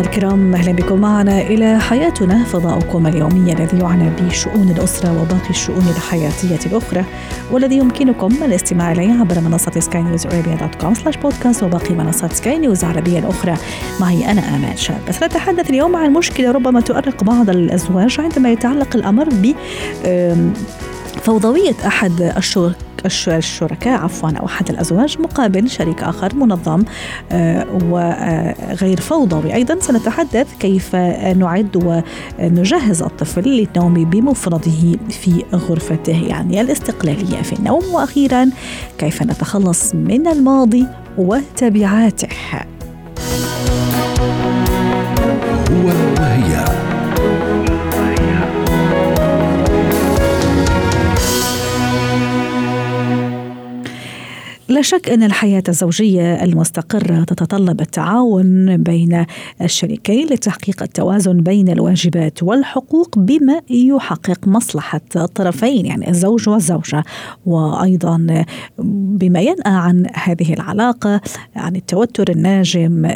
الكرام أهلا بكم معنا إلى حياتنا فضاؤكم اليومي الذي يعنى بشؤون الأسرة وباقي الشؤون الحياتية الأخرى والذي يمكنكم الاستماع إليه عبر منصة سكاي نيوز dot com slash podcast وباقي منصات سكاي نيوز العربية الأخرى. معي أنا أمان شاب. سنتحدث اليوم عن مشكلة ربما تؤرق بعض الأزواج عندما يتعلق الأمر ب فوضوية أحد الشركاء الشركاء عفوا أو أحد الأزواج مقابل شريك آخر منظم آه، وغير فوضوي. أيضا سنتحدث كيف نعد ونجهز الطفل للنوم بمفرده في غرفته يعني الاستقلالية في النوم. وأخيرا كيف نتخلص من الماضي وتبعاته؟ هو وهي. لا شك أن الحياة الزوجية المستقرة تتطلب التعاون بين الشريكين لتحقيق التوازن بين الواجبات والحقوق بما يحقق مصلحة الطرفين يعني الزوج والزوجة. وأيضا بما ينأى عن هذه العلاقة عن التوتر الناجم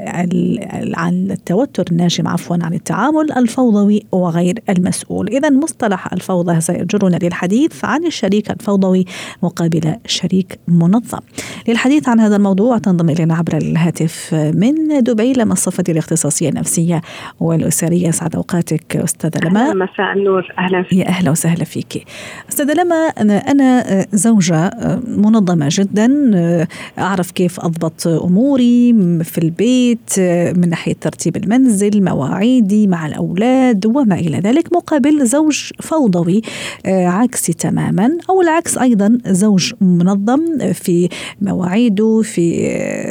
عن التوتر الناجم عفوا عن التعامل الفوضوي وغير المسؤول. إذا مصطلح الفوضى سيجرنا للحديث عن الشريك الفوضوي مقابل شريك منظم. للحديث عن هذا الموضوع تنضم إلينا عبر الهاتف من دبي لما الصفة الاختصاصية النفسية والأسرية؟ سعد أوقاتك أستاذة لما. مساء النور. أهلا. فيك يا أهلا وسهلا فيك. أستاذة لما أنا زوجة منظمة جدا أعرف كيف أضبط أموري في البيت من ناحية ترتيب المنزل مواعيدي مع الأولاد وما إلى ذلك مقابل زوج فوضوي عكسي تماما أو العكس أيضا زوج منظم في مواعيده في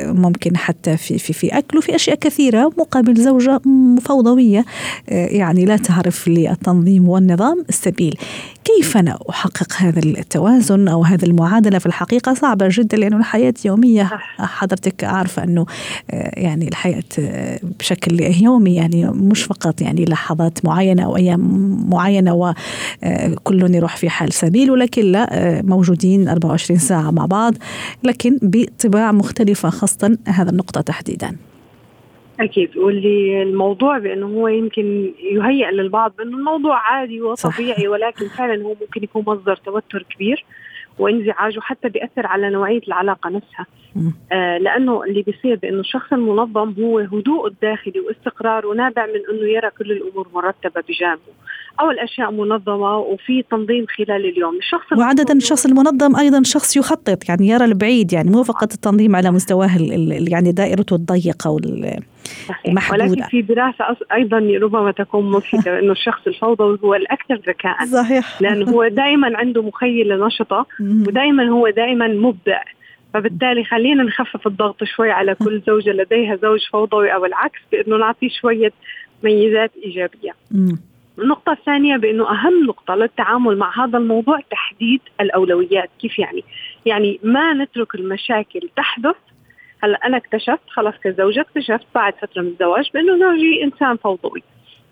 ممكن حتى في في في أكله في أشياء كثيرة مقابل زوجة فوضوية يعني لا تعرف للتنظيم والنظام السبيل. كيف أنا أحقق هذا التوازن أو هذه المعادلة في الحقيقة؟ صعبة جدا لأنه الحياة يومية. حضرتك عارفه أنه يعني الحياة بشكل يومي يعني مش فقط يعني لحظات معينة أو أيام معينة وكل يروح في حال سبيل ولكن لا موجودين 24 ساعة مع بعض. لكن بطباع مختلفة خاصة هذا النقطة تحديدا. أكيد. واللي الموضوع بأنه هو يمكن يهيئ للبعض بأنه الموضوع عادي وطبيعي. ولكن فعلا هو ممكن يكون مصدر توتر كبير وانزعاج وحتى بيأثر على نوعية العلاقة نفسها. آه لأنه اللي بيصير بأنه الشخص المنظم هو هدوء الداخلي واستقراره نابع من أنه يرى كل الأمور مرتبة بجانبه أو الأشياء منظمة وفي تنظيم خلال اليوم. الشخص وعادة الشخص المنظم أيضا شخص يخطط يعني يرى البعيد يعني مو فقط التنظيم على مستواه يعني دائرته الضيقة وال محدودة. ولكن في دراسة أيضا ربما تكون مضحكة أنه الشخص الفوضوي هو الأكثر ذكاء. صحيح. لأنه هو دائما عنده مخيلة نشطة ودائما هو دائما مبدع. فبالتالي خلينا نخفف الضغط شوي على كل زوجة لديها زوج فوضوي أو العكس بأنه نعطيه شوية ميزات إيجابية. النقطة الثانية بأنه أهم نقطة للتعامل مع هذا الموضوع تحديد الأولويات كيف يعني؟ يعني ما نترك المشاكل تحدث. هلأ أنا اكتشفت خلاص كزوجة اكتشفت بعد فترة من الزواج بأنه زوجي إنسان فوضوي.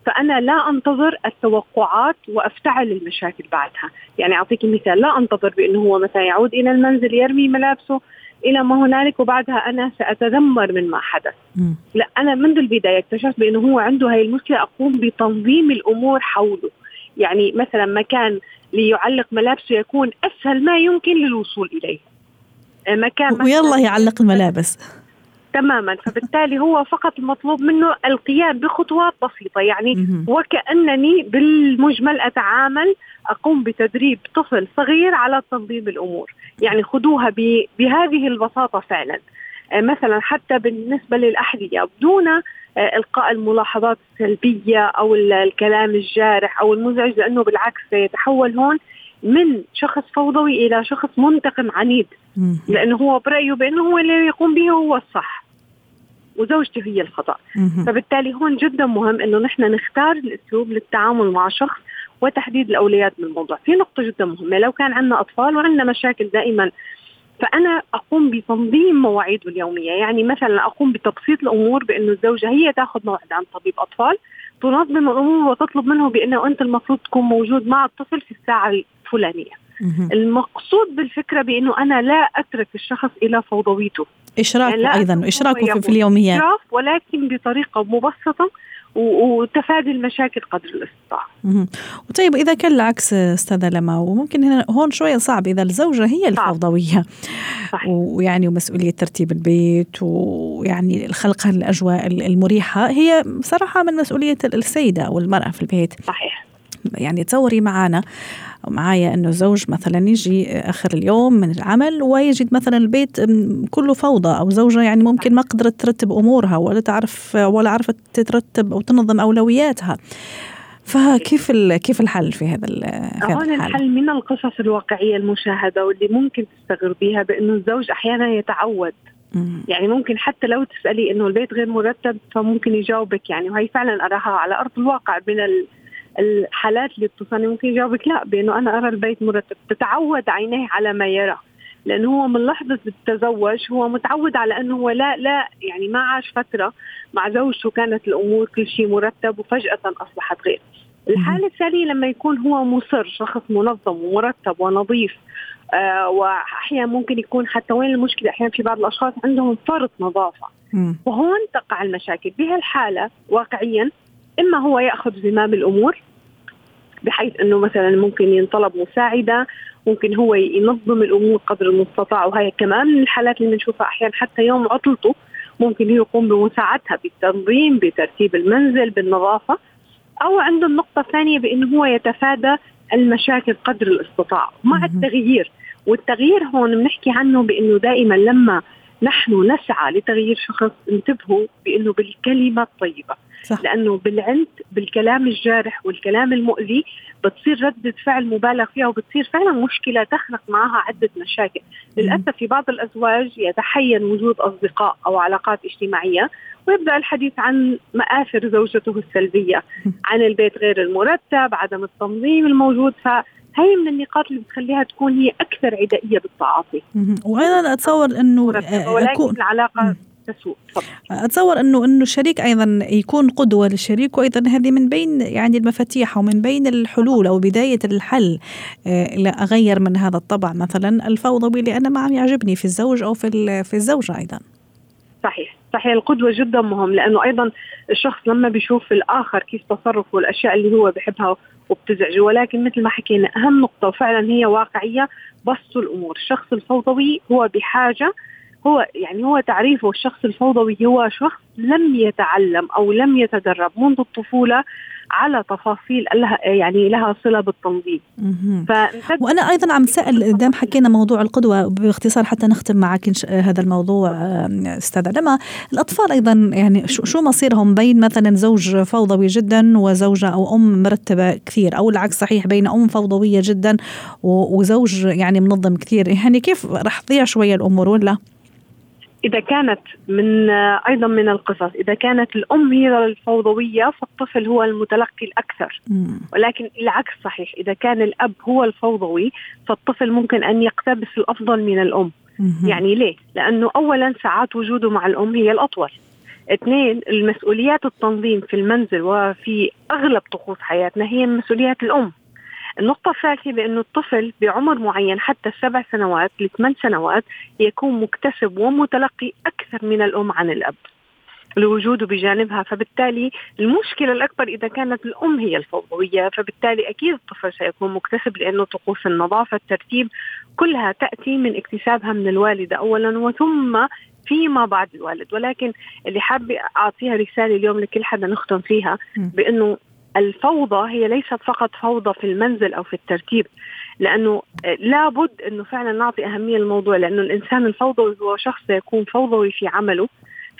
فأنا لا أنتظر التوقعات وأفتعل المشاكل بعدها. يعني أعطيك مثال لا أنتظر بأنه هو مثلا يعود إلى المنزل يرمي ملابسه إلى ما هنالك وبعدها أنا سأتذمر من ما حدث. م. لا أنا منذ البداية اكتشفت بأنه هو عنده هاي المشكلة أقوم بتنظيم الأمور حوله. يعني مثلا مكان ليعلق ملابسه يكون أسهل ما يمكن للوصول إليه. مكان ويلا يعلق الملابس. تماما. فبالتالي هو فقط المطلوب منه القيام بخطوات بسيطة. يعني وكأنني بالمجمل أتعامل أقوم بتدريب طفل صغير على تنظيم الأمور. يعني خذوها بهذه البساطة فعلا. مثلا حتى بالنسبة للأحذية بدون إلقاء الملاحظات السلبية أو الكلام الجارح أو المزعج لأنه بالعكس سيتحول هون من شخص فوضوي إلى شخص منتقم عنيد. لأنه هو برأيه بأنه هو اللي يقوم به هو الصح. وزوجته هي الخطأ. فبالتالي هون جدا مهم إنه نحن نختار الأسلوب للتعامل مع شخص وتحديد الاولويات بالموضوع في نقطة جدا مهمة. لو كان عندنا أطفال وعندنا مشاكل دائما فأنا أقوم بتنظيم مواعيده اليومية. يعني مثلا أقوم بتبسيط الأمور بانه الزوجة هي تأخذ موعد عند طبيب أطفال تنظم الأمور وتطلب منه بأنه أنت المفروض تكون موجود مع الطفل في الساعة الفلانية. المقصود بالفكرة بأنه أنا لا أترك الشخص إلى فوضويته. إشراكه يعني أيضا إشراكه في, في اليوميات ولكن بطريقة مبسطة وتفادي المشاكل قدر الإستطاعة. وطيب إذا كان العكس أستاذة لما وممكن هنا هون شوية صعب إذا الزوجة هي الفوضوية صحيح. ويعني ومسؤوليه ترتيب البيت ويعني خلق الأجواء المريحة هي صراحة من مسؤولية السيدة أو المراه في البيت. صحيح. يعني تصوري معنا معايا إنه زوج مثلا يجي آخر اليوم من العمل ويجد مثلا البيت كله فوضى أو زوجة يعني ممكن ما قدرت ترتب أمورها ولا تعرف ولا عرفت ترتب أو تنظم أولوياتها. فكيف كيف الحل في هذا في هون الحل من القصص الواقعية المشاهدة واللي ممكن تستغر بها بأنه الزوج أحيانا يتعود. يعني ممكن حتى لو تسألي إنه البيت غير مرتب فممكن يجاوبك يعني وهي فعلا أراها على أرض الواقع من الحالات اللي بتصلي ممكن يجاوبك لا بأنه أنا أرى البيت مرتب. تتعود عينيه على ما يرى. لأنه هو من لحظة التزوج هو متعود على أنه هو لا لا يعني ما عاش فترة مع زوجته كانت الأمور كل شيء مرتب وفجأة أصبحت غير. الحالة الثانية لما يكون هو مصر شخص منظم ومرتب ونظيف آه وأحيانا ممكن يكون حتى وين المشكلة أحيانا في بعض الأشخاص عندهم فرط نظافة. وهون تقع المشاكل. بهالحالة واقعيا إما هو يأخذ زمام الأمور بحيث إنه مثلا ممكن ينطلب مساعدة ممكن هو ينظم الأمور قدر المستطاع وهي كمان من الحالات اللي بنشوفها أحيانا حتى يوم عطلته ممكن يقوم بمساعدتها بالتنظيم بترتيب المنزل بالنظافة أو عنده النقطة الثانية بإنه هو يتفادى المشاكل قدر الاستطاع. مع التغيير والتغيير هون بنحكي عنه بإنه دائما لما نحن نسعى لتغيير شخص انتبهوا بأنه بالكلمة الطيبة. صح. لأنه بالعند بالكلام الجارح والكلام المؤذي بتصير ردة فعل مبالغ فيها وبتصير فعلا مشكلة تخلق معها عدة مشاكل. للأسف في بعض الأزواج يتحين وجود أصدقاء أو علاقات اجتماعية ويبدأ الحديث عن مآثر زوجته السلبية عن البيت غير المرتب عدم التنظيم الموجود. ف هي من النقاط اللي بتخليها تكون هي أكثر عدائية بالتعاطي. وأيضا أتصور إنه ولكن أكون العلاقة تسوء. أتصور إنه إنه الشريك أيضا يكون قدوة للشريك وأيضا هذه من بين يعني المفاتيح ومن بين الحلول أو بداية الحل آه، لا أغير من هذا الطبع. مثلا الفوضوي لأن ما عم يعجبني في الزوج أو في في الزوجة أيضا. صحيح. صحيح القدوة جدا مهم لأنه أيضا الشخص لما بيشوف الآخر كيف تصرفه والأشياء اللي هو بحبها وبتزعجه. ولكن مثل ما حكينا أهم نقطة وفعلا هي واقعية بسطوا الأمور. الشخص الفوضوي هو بحاجة هو يعني هو تعريفه الشخص الفوضوي هو شخص لم يتعلم أو لم يتدرب منذ الطفولة على تفاصيل لها يعني لها صلة بالتنظيم. وأنا أيضا عم سأل دام حكينا موضوع القدوة باختصار حتى نختم معك هذا الموضوع أستاذة لما الأطفال أيضا يعني شو مصيرهم بين مثلا زوج فوضوي جدا وزوجة أو أم مرتبة كثير؟ أو العكس صحيح بين أم فوضوية جدا وزوج يعني منظم كثير. يعني كيف رح تضيع شوية الأمور ولا؟ إذا كانت من أيضا من القصص إذا كانت الأم هي الفوضوية فالطفل هو المتلقي الأكثر. ولكن العكس صحيح إذا كان الأب هو الفوضوي فالطفل ممكن أن يقتبس الأفضل من الأم. يعني ليه؟ لأنه اولا ساعات وجوده مع الأم هي الأطول. اثنين المسؤوليات التنظيم في المنزل وفي أغلب طقوس حياتنا هي مسؤوليات الأم. النقطة الثالثة بأنه الطفل بعمر معين حتى السبع سنوات لثمان سنوات يكون مكتسب ومتلقي أكثر من الأم عن الأب. لوجوده بجانبها فبالتالي المشكلة الأكبر إذا كانت الأم هي الفوضوية فبالتالي أكيد الطفل سيكون مكتسب لأنه طقوس النظافة الترتيب كلها تأتي من اكتسابها من الوالدة أولا وثم فيما بعد الوالد. ولكن اللي حابة أعطيها رسالة اليوم لكل حدا نختم فيها بأنه الفوضى هي ليست فقط فوضى في المنزل أو في الترتيب لأنه لابد إنه فعلا نعطي أهمية للموضوع لأنه الإنسان الفوضوي هو شخص يكون فوضوي في عمله.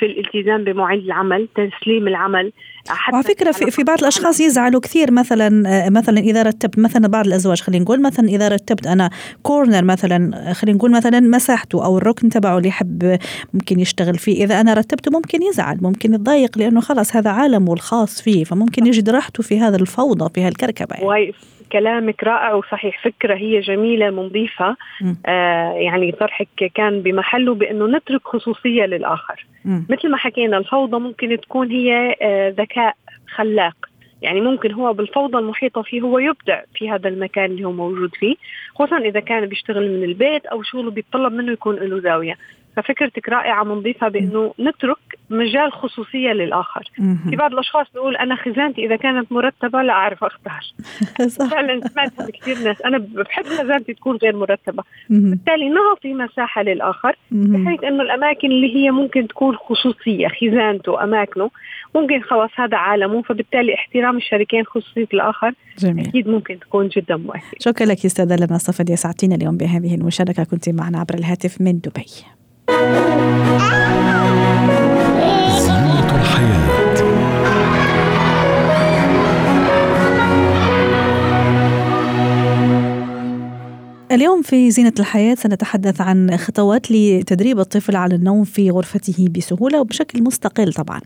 في الالتزام بمواعيد العمل تسليم العمل حتى على فكرة في, في بعض الأشخاص يزعلوا كثير. مثلا مثلا إذا رتبت مثلا بعض الأزواج خلينا نقول مثلا إذا رتبت أنا كورنر مثلا خلينا نقول مثلا مساحته أو الركن تبعه اللي يحب ممكن يشتغل فيه إذا أنا رتبته ممكن يزعل ممكن يتضايق لأنه خلاص هذا عالمه الخاص فيه فممكن يجد راحته في هذا الفوضى في هالكركبة يعني. كلامك رائع وصحيح. فكرة هي جميلة بنضيفها آه يعني طرحك كان بمحله بأنه نترك خصوصية للآخر. م. مثل ما حكينا الفوضى ممكن تكون هي آه ذكاء خلاق. يعني ممكن هو بالفوضى المحيطة فيه هو يبدع في هذا المكان اللي هو موجود فيه خصوصا إذا كان بيشتغل من البيت أو شغله بيتطلب منه يكون له زاوية. ففكرتك رائعة بنضيفها بأنه نترك مجال خصوصية للآخر. في بعض الأشخاص بيقول أنا خزانتي إذا كانت مرتبة لا أعرف أختار. فعلا سمعتها كثير ناس. أنا بحب خزانتي تكون غير مرتبة. بالتالي نعطي مساحة للآخر بحيث أنه الأماكن اللي هي ممكن تكون خصوصية خزانته أماكنه ممكن خلاص هذا عالمه. فبالتالي احترام الشريكين خصوصية الآخر جميل. أكيد ممكن تكون جدا مؤثرة شكرا لك أستاذة لما صفد ساعتين اليوم بهذه المشاركة. كنت معنا عبر الهاتف من دبي. زينة اليوم في زينة الحياة سنتحدث عن خطوات لتدريب الطفل على النوم في غرفته بسهولة وبشكل مستقل طبعا.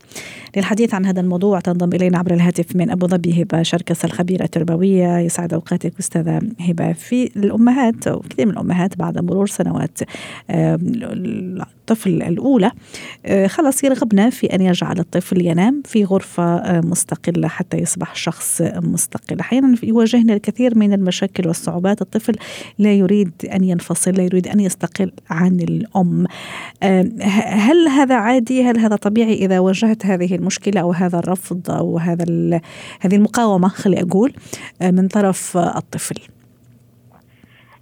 للحديث عن هذا الموضوع تنضم إلينا عبر الهاتف من أبو ظبي هبة شركس الخبيرة التربوية يسعد أوقاتك أستاذة هبة. في الأمهات أو كثير من الأمهات بعد مرور سنوات الطفل الأولى آه، خلص يرغبنا في أن يجعل الطفل ينام في غرفة آه، مستقلة حتى يصبح شخص مستقل. أحيانا يواجهنا الكثير من المشاكل والصعوبات الطفل لا يريد أن ينفصل لا يريد أن يستقل عن الأم. آه، هل هذا عادي؟ هل هذا طبيعي إذا واجهت هذه المشكلة أو هذا الرفض أو هذا هذه المقاومة؟ خلي أقول من طرف الطفل.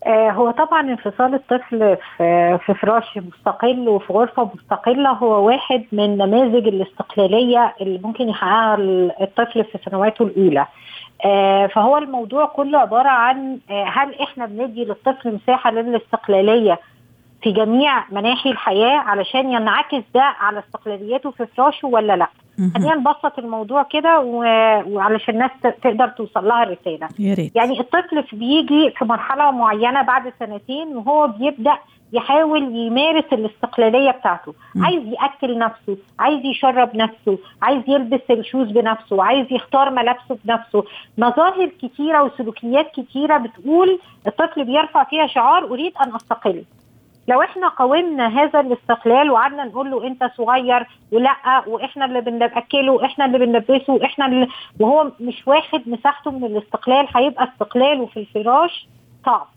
آه، هو طبعا انفصال الطفل في في فراش مستقل وفي غرفة مستقلة هو واحد من نماذج الاستقلالية اللي ممكن يحققها الطفل في سنواته الأولى. آه، فهو الموضوع كله عبارة عن آه، هل إحنا بندي للطفل مساحة للاستقلالية في جميع مناحي الحياة علشان ينعكس ده على استقلاليته في فراشه ولا لأ؟ خلينا نبسط الموضوع كده وعلشان الناس تقدر توصل لها الرسالة. يعني الطفل بيجي في مرحلة معينة بعد سنتين وهو بيبدأ يحاول يمارس الاستقلالية بتاعته م. عايز يأكل نفسه عايز يشرب نفسه عايز يلبس الشوز بنفسه عايز يختار ملابسه بنفسه مظاهر كتيرة وسلوكيات كتيرة بتقول الطفل بيرفع فيها شعار أريد أن أستقل لو إحنا قاومنا هذا الاستقلال وقعدنا نقول له انت صغير ولا وإحنا اللي بنأكله وإحنا اللي بنلبسه وإحنا اللي وهو مش واخد مساحته من الاستقلال هيبقى استقلاله في الفراش صعب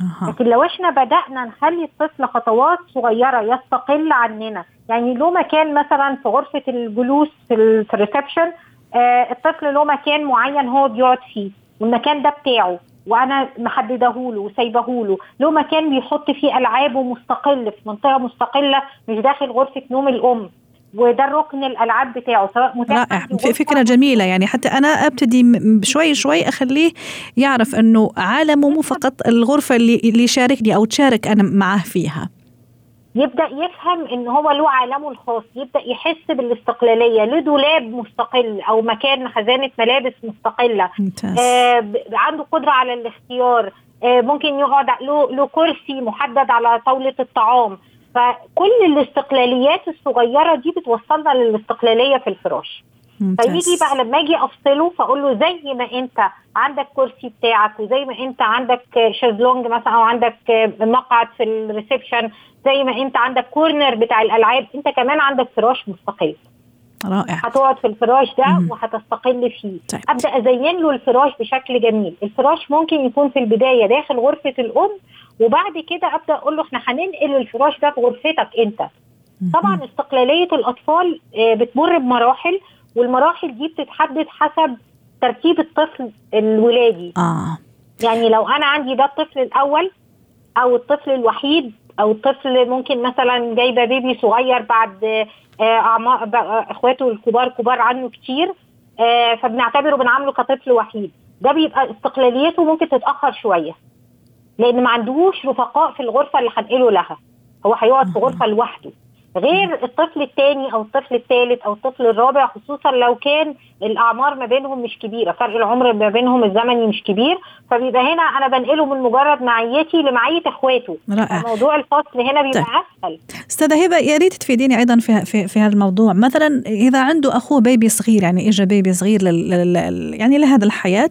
أه. لكن لو إحنا بدأنا نخلي الطفل خطوات صغيرة يستقل عننا يعني له مكان مثلا في غرفة الجلوس في الريسبشن آه الطفل له مكان معين هو بيقعد فيه والمكان ده بتاعه وأنا محدده له وسايبه له له مكان بيحط فيه ألعابه مستقل في منطقة مستقلة مش داخل غرفة نوم الأم. وده الركن الألعاب بتاعه سواء متاح رائع. فكرة جميلة يعني. حتى أنا أبتدي شوي شوي أخليه يعرف إنه عالمه مو فقط الغرفة اللي اللي يشاركني أو تشارك أنا معاه فيها. يبدأ يفهم إن هو له عالمه الخاص يبدأ يحس بالاستقلالية. له دولاب مستقل أو مكان خزانة ملابس مستقلة. آه عنده قدرة على الاختيار. آه ممكن يقعد له له كرسي محدد على طاولة الطعام. فكل الاستقلاليات الصغيرة دي بتوصلنا للاستقلالية في الفراش. فيجي بقى لما أجي افصله فاقول له زي ما انت عندك كرسي بتاعك وزي ما انت عندك شازلونج مثلا أو عندك مقعد في ال reception زي ما انت عندك corner بتاع الألعاب انت كمان عندك فراش مستقل. رائع. هتقعد في الفراش ده. وهتستقل فيه. طيب. أبدأ أزين له الفراش بشكل جميل. الفراش ممكن يكون في البداية داخل غرفة الأم وبعد كده أبدأ أقول له إحنا هننقل الفراش ده في غرفتك أنت. طبعا استقلالية الأطفال آه، بتمر بمراحل والمراحل دي بتتحدد حسب ترتيب الطفل الولادي. آه. يعني لو أنا عندي ده الطفل الأول أو الطفل الوحيد أو الطفل ممكن مثلا جايبة بيبي صغير بعد آه، اعمار إخواته الكبار كبار عنه كتير آه، فبنعتبره بنعامله كطفل وحيد. ده بيبقى استقلاليته ممكن تتأخر شوية لأن ما عندوش رفقاء في الغرفة اللي هنقله لها. هو هيقعد في غرفة لوحده. غير الطفل الثاني أو الطفل الثالث أو الطفل الرابع خصوصا لو كان الأعمار ما بينهم مش كبيرة فرق العمر ما بينهم الزمني مش كبير فبيبقى هنا أنا بنقله من مجرد معيتي لمعية إخواته. رائع. موضوع الفصل هنا بيبقى طيب. أسهل. أستاذة هبة يا ريت تفيديني أيضا في في, في هذا الموضوع مثلا إذا عنده أخوه بيبي صغير يعني اجى بيبي صغير لل, لل يعني لهذا الحياة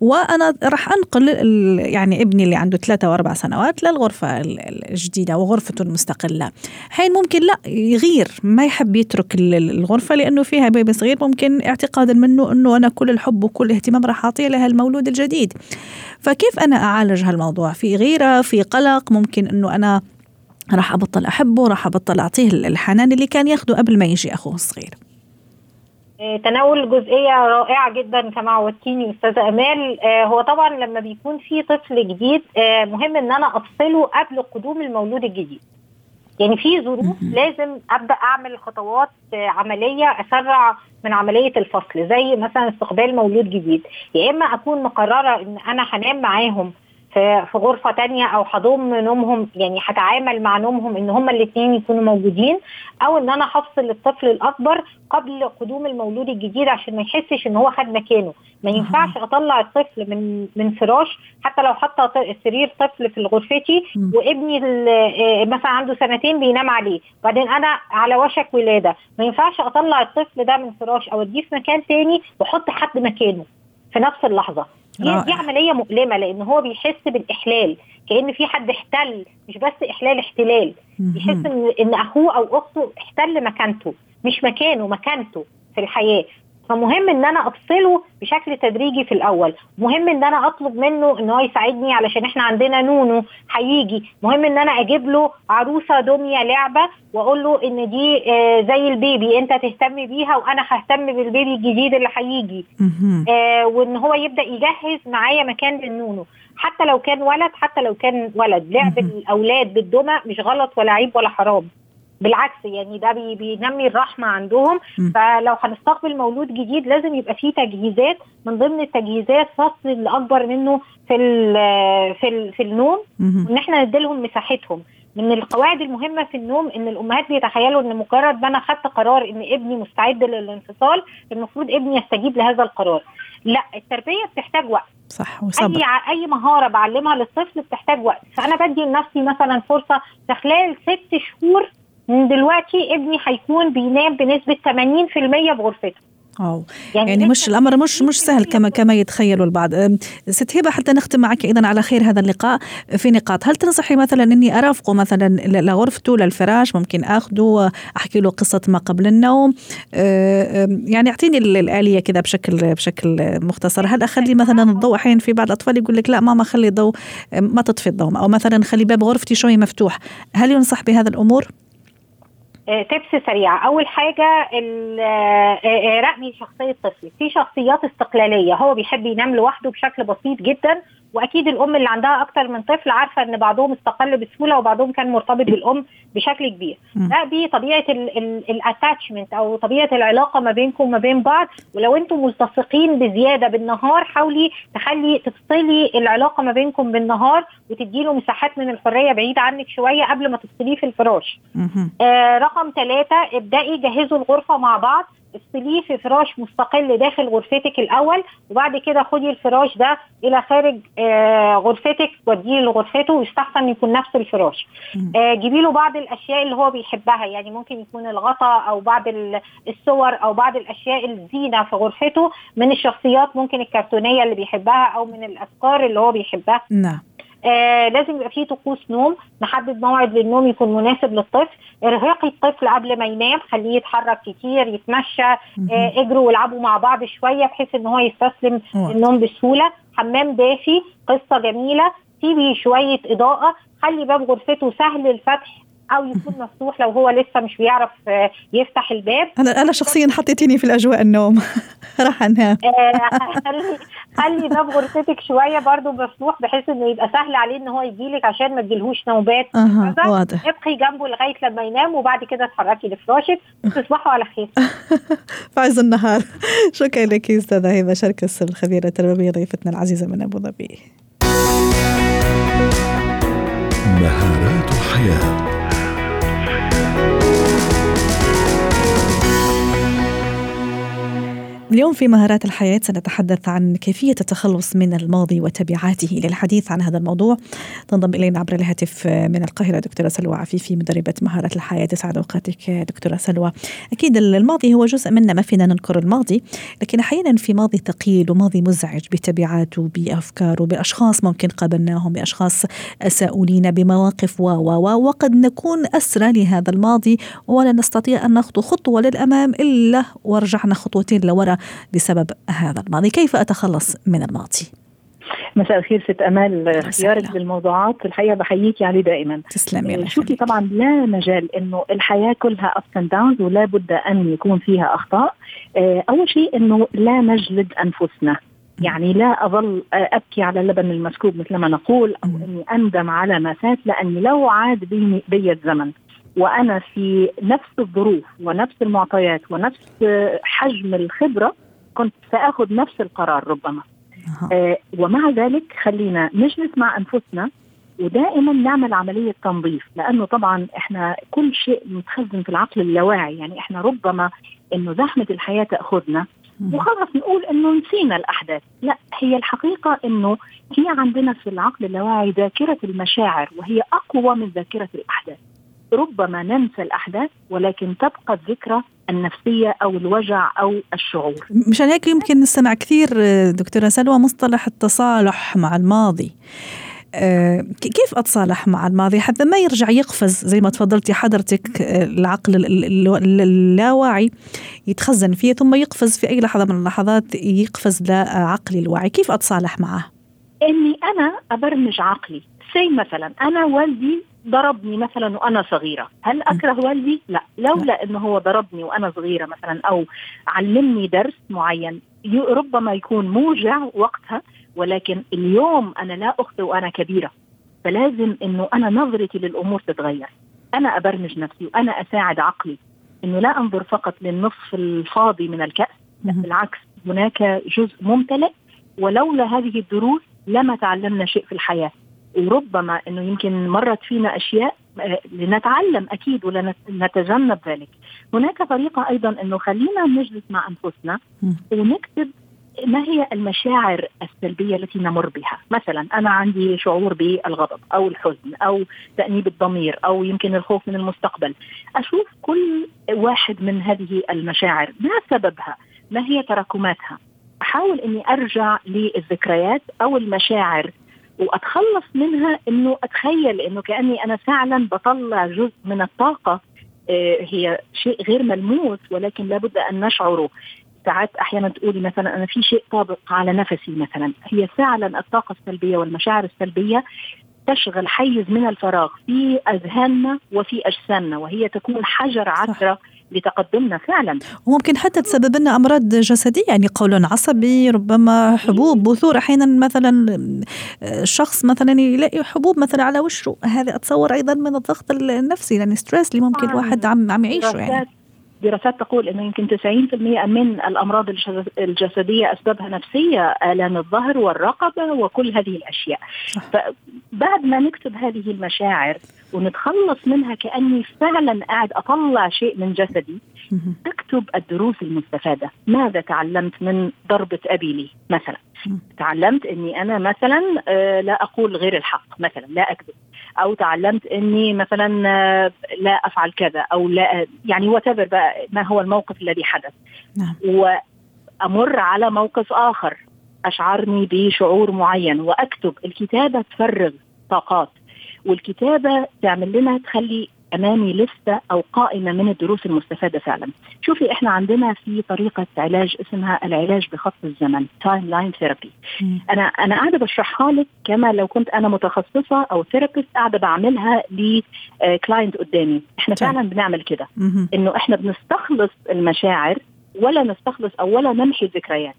وأنا راح أنقل يعني ابني اللي عنده ثلاثة وأربع سنوات للغرفة الجديدة وغرفته المستقلة. حين ممكن لا يغير ما يحب يترك الغرفة لأنه فيها بيبي صغير ممكن اعتقادا منه إنه أنا كل الحب وكل الاهتمام راح أعطيه لهالمولود الجديد. فكيف أنا أعالج هالموضوع؟ في غيرة في قلق ممكن إنه أنا راح أبطل أحبه راح أبطل أعطيه الحنان اللي كان ياخده قبل ما يجي أخوه الصغير. تناول جزئية رائعة جدا كما عودتيني أستاذة أمال. آه، هو طبعا لما بيكون في طفل جديد آه، مهم إن أنا أفصله قبل قدوم المولود الجديد. يعني في ظروف لازم أبدأ أعمل خطوات عملية أسرع من عملية الفصل زي مثلا استقبال مولود جديد. يا إما أكون مقررة إن أنا هنام معاهم في في غرفة تانية أو هضم نومهم يعني هتعامل مع نومهم إن هما الاثنين يكونوا موجودين أو إن أنا هفصل الطفل الأكبر قبل قدوم المولود الجديد عشان ما يحسش إن هو خد مكانه. ما ينفعش أطلع الطفل من من فراش حتى لو حاطه سرير طفل في غرفتي وابني آه، مثلا عنده سنتين بينام عليه. وبعدين أنا على وشك ولادة. ما ينفعش أطلع الطفل ده من فراش أو أديه في مكان تاني وأحط حد مكانه في نفس اللحظة. دي, دي عملية مؤلمة؟ لأن هو بيحس بالإحلال كأن في حد احتل مش بس إحلال احتلال. بيحس إن إن أخوه أو أخته احتل مكانته مش مكانه مكانته في الحياة. فمهم إن أنا أفصله بشكل تدريجي في الأول. مهم إن أنا أطلب منه إن هو يساعدني علشان إحنا عندنا نونو هيجي. مهم إن أنا أجيب له عروسة دمية لعبة وأقول له إن دي آه زي البيبي أنت تهتم بيها وأنا ههتم بالبيبي الجديد اللي هيجي. آه وإن هو يبدأ يجهز معايا مكان للنونو. حتى لو كان ولد حتى لو كان ولد. لعب الأولاد بالدمى مش غلط ولا عيب ولا حرام. بالعكس يعني ده بينمي الرحمة عندهم م. فلو هنستقبل مولود جديد لازم يبقى فيه تجهيزات من ضمن التجهيزات فصل الأكبر منه في ال في ال في النوم إن إحنا نديلهم مساحتهم من القواعد المهمة في النوم إن الأمهات بيتخيلوا إن مجرد ما أنا خدت قرار إن ابني مستعد للانفصال المفروض ابني يستجيب لهذا القرار. لا التربية بتحتاج وقت. صح وصبر. أي أي مهارة بعلمها للطفل بتحتاج وقت، فأنا بدي لنفسي مثلا فرصة في خلال ست شهور من دلوقتي ابني هيكون بينام بنسبة 80% بغرفته. أو. يعني, يعني مش الأمر مش مش سهل كما كما يتخيلوا البعض. ست هبة حتى نختم معك أيضا على خير هذا اللقاء. في نقاط هل تنصحي مثلا إني ارافقه مثلا لغرفته للفراش ممكن اخذه أحكي له قصة ما قبل النوم؟ يعني أعطيني الآلية كذا بشكل بشكل مختصر. هل أخلي مثلا الضوء أحيانا في بعض الأطفال يقول لك لا ماما خلي الضوء ما تطفي الضوء أو مثلا خلي باب غرفتي شوي مفتوح. هل ينصح بهذا الأمور؟ تبس آه، سريعة. أول حاجة آه، آه، رقمي شخصية طفلي. في شخصيات استقلالية. هو بيحب ينام لوحده بشكل بسيط جدا وأكيد الأم اللي عندها أكتر من طفل عارفة إن بعضهم استقل بسهولة وبعضهم كان مرتبط بالأم بشكل كبير. ده دي طبيعة الاتاتشمنت أو طبيعة العلاقة ما بينكم وما بين بعض. ولو أنتم ملتصقين بزيادة بالنهار حاولي تخلي تفصلي العلاقة ما بينكم بالنهار وتدي له مساحات من الحرية بعيد عنك شوية قبل ما تفصليه في الفراش. آه رقم ثلاثة ابدأي جهزوا الغرفة مع بعض افصليه في فراش مستقل داخل غرفتك الأول وبعد كده خدي الفراش ده إلى خارج آه غرفتك وديه لغرفته ويستحسن يكون نفس الفراش. آه جيبي له بعض الأشياء اللي هو بيحبها يعني ممكن يكون الغطاء أو بعض الصور أو بعض الأشياء الزينة في غرفته من الشخصيات ممكن الكرتونية اللي بيحبها أو من الأفكار اللي هو بيحبها. نعم. آه لازم يبقى فيه طقوس نوم نحدد موعد للنوم يكون مناسب للطفل. ارهقي الطفل قبل ما ينام خليه يتحرك كتير يتمشى آه اجروا والعبوا مع بعض شوية بحيث إن هو يستسلم للنوم بسهولة. حمام دافي قصة جميلة. سيبي شوية إضاءة. خلي باب غرفته سهل الفتح أو يكون مفتوح لو هو لسه مش بيعرف آه، يفتح الباب. أنا أنا شخصيا حطيتيني في الأجواء النوم. راح أنام. آه، خلي خلي باب غرفتك شوية برضو مفتوح بحيث إنه يبقى سهل عليه إن هو يجي لك عشان ما تجيلهوش نوبات. أه واضح. ابقي جنبه لغاية لما ينام وبعد كده اتحركي لفراشك تصبحوا على خير. في عز النهار. شكرا لك أستاذة هبة. شركس الخبيرة التربوية ضيفتنا العزيزة من أبو ظبي. مهارات حياه اليوم في مهارات الحياة سنتحدث عن كيفية التخلص من الماضي وتبعاته للحديث عن هذا الموضوع. تنضم إلينا عبر الهاتف من القاهرة دكتورة سلوى عفيفي مدربة مهارات الحياة. تسعد أوقاتك دكتورة سلوى. أكيد الماضي هو جزء منا ما فينا ننكر الماضي لكن أحيانا في ماضي ثقيل وماضي مزعج بتبعاته بأفكاره بأشخاص ممكن قابلناهم بأشخاص أساءوا لنا بمواقف و و وقد نكون أسرى لهذا الماضي ولا نستطيع أن نخطو خطوة للأمام إلا ورجعنا خطوتين لورا. بسبب هذا الماضي. كيف أتخلص من الماضي؟ مساء الخير ست أمال. اختيارك للموضوعات. الحقيقة بحييكي عليه دائما. تسلمي شوفي طبعا لا مجال إنه الحياة كلها ups and downs ولا بد أن يكون فيها أخطاء. آه، أول شيء إنه لا نجلد أنفسنا. يعني لا أظل أبكي على اللبن المسكوب مثل ما نقول أو إني أندم على ما فات لأني لو عاد بي الزمن. وأنا في نفس الظروف ونفس المعطيات ونفس حجم الخبرة كنت سآخذ نفس القرار ربما. آه ومع ذلك خلينا نجلس مع أنفسنا ودائما نعمل عملية تنظيف لأنه طبعا إحنا كل شيء متخزن في العقل اللاواعي يعني إحنا ربما إنه زحمة الحياة تأخذنا وخلص نقول إنه نسينا الأحداث. لا هي الحقيقة إنه في عندنا في العقل اللاواعي ذاكرة المشاعر وهي أقوى من ذاكرة الأحداث. ربما ننسى الأحداث ولكن تبقى الذكرى النفسية أو الوجع أو الشعور. مشان هيك يمكن نستمع كثير دكتورة سلوى مصطلح التصالح مع الماضي. أه كيف أتصالح مع الماضي حتى ما يرجع يقفز زي ما تفضلتي حضرتك العقل اللاواعي يتخزن فيه ثم يقفز في أي لحظة من اللحظات يقفز لعقلي الواعي كيف أتصالح معه إني أنا أبرمج عقلي سي مثلا أنا والدي ضربني مثلا وأنا صغيرة، هل أكره والدي؟ لا، لولا إنه هو ضربني وأنا صغيرة مثلا أو علمني درس معين ربما يكون موجع وقتها ولكن اليوم أنا لا أخطئ وأنا كبيرة. فلازم إنه أنا نظرتي للأمور تتغير. أنا أبرمج نفسي وأنا أساعد عقلي. إنه لا أنظر فقط للنصف الفاضي من الكأس، لا بالعكس هناك جزء ممتلئ. ولولا هذه الدروس لما تعلمنا شيء في الحياة. وربما إنه يمكن مرت فينا أشياء لنتعلم أكيد ولنتجنب ذلك. هناك طريقة أيضا إنه خلينا نجلس مع أنفسنا ونكتب ما هي المشاعر السلبية التي نمر بها؟ مثلا أنا عندي شعور بالغضب أو الحزن أو تأنيب الضمير أو يمكن الخوف من المستقبل. أشوف كل واحد من هذه المشاعر ما سببها؟ ما هي تراكماتها؟ أحاول إني أرجع للذكريات أو المشاعر وأتخلص منها إنه أتخيل إنه كأني أنا فعلا بطلع جزء من الطاقة هي شيء غير ملموس ولكن لابد أن نشعره. ساعات أحيانا تقولي مثلا أنا في شيء طابق على نفسي مثلا. هي فعلا الطاقة السلبية والمشاعر السلبية تشغل حيز من الفراغ. في أذهاننا وفي أجسامنا وهي تكون حجر عثره لتقدمنا فعلا. وممكن حتى تسبب لنا أمراض جسدية يعني قولون عصبي ربما حبوب بثور أحيانا مثلا شخص مثلا يلاقي حبوب مثلا على وشه. هذا أتصور أيضا من الضغط النفسي يعني ستريس اللي ممكن الواحد عم عم يعيشه يعني. دراسات تقول إنه يمكن 90% من الأمراض الجسدية أسبابها نفسية آلام الظهر والرقبة وكل هذه الأشياء. فبعد ما نكتب هذه المشاعر ونتخلص منها كأني فعلا قاعد أطلع شيء من جسدي اكتب الدروس المستفادة. ماذا تعلمت من ضربة أبي لي مثلا؟ تعلمت إني أنا مثلا لا أقول غير الحق مثلا لا أكذب. أو تعلمت إني مثلا لا أفعل كذا أو لا يعني وات بقى ما هو الموقف الذي حدث نعم. وأمر على موقف آخر أشعرني بشعور معين وأكتب الكتابة تفرغ طاقات والكتابة تعمل لنا تخلي أمامي لستة أو قائمة من الدروس المستفادة فعلا. شوفي إحنا عندنا في طريقة علاج اسمها العلاج بخط الزمن timeline therapy. أنا أنا قاعدة بشرحها لك كما لو كنت أنا متخصصة أو therapist قاعدة بعملها ل client قدامي، إحنا فعلا بنعمل كده إنه إحنا بنستخلص المشاعر ولا نستخلص أو ولا نمحي الذكريات.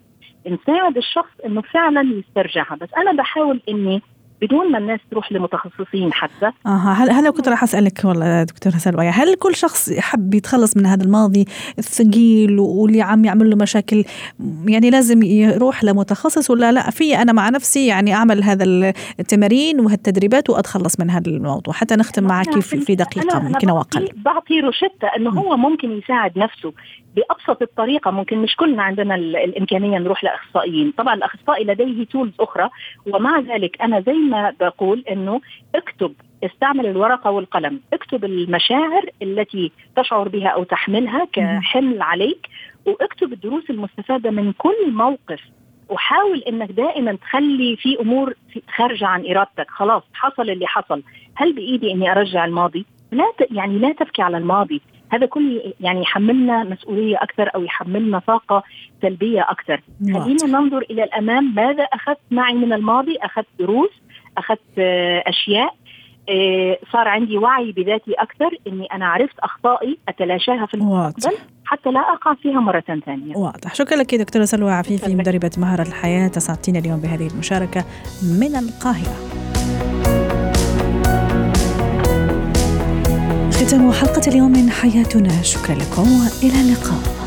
نساعد الشخص إنه فعلا يسترجعها، بس أنا بحاول إني بدون ما الناس تروح لمتخصصين حتى. آه هل هل كنت راح أسألك والله دكتوره سلوى هل كل شخص حب يتخلص من هذا الماضي الثقيل واللي عم يعمل له مشاكل؟ يعني لازم يروح لمتخصص ولا لا؟ في أنا مع نفسي يعني أعمل هذا التمارين وهالتدريبات وأتخلص من هذا الموضوع حتى نختم معك في دقيقة يمكن أو أقل. بعطي روشتة إنه هو ممكن يساعد نفسه بأبسط الطريقة ممكن مش كلنا عندنا الإمكانية نروح لأخصائيين. طبعا الأخصائي لديه تولز أخرى ومع ذلك أنا زي ما بقول إنه اكتب استعمل الورقة والقلم. اكتب المشاعر التي تشعر بها أو تحملها كحمل عليك واكتب الدروس المستفادة من كل موقف. وحاول إنك دائما تخلي في أمور خارجة عن إرادتك. خلاص حصل اللي حصل. هل بإيدي إني أرجع الماضي؟ لا ت... يعني لا تبكي على الماضي. هذا كل يعني يحملنا مسؤولية أكثر أو يحملنا طاقة سلبية أكثر. خلينا ننظر إلى الأمام. ماذا أخذت معي من الماضي؟ أخذت دروس أخذت آه، أشياء آه، صار عندي وعي بذاتي أكثر إني أنا عرفت أخطائي أتلاشاها في المستقبل حتى لا أقع فيها مرة ثانية. واضح، شكرا لك دكتورة سلوى عفيفي مدربة مهارة الحياة اسعدتينا اليوم بهذه المشاركة من القاهرة. ختام حلقة اليوم من حياتنا شكرا لكم وإلى اللقاء.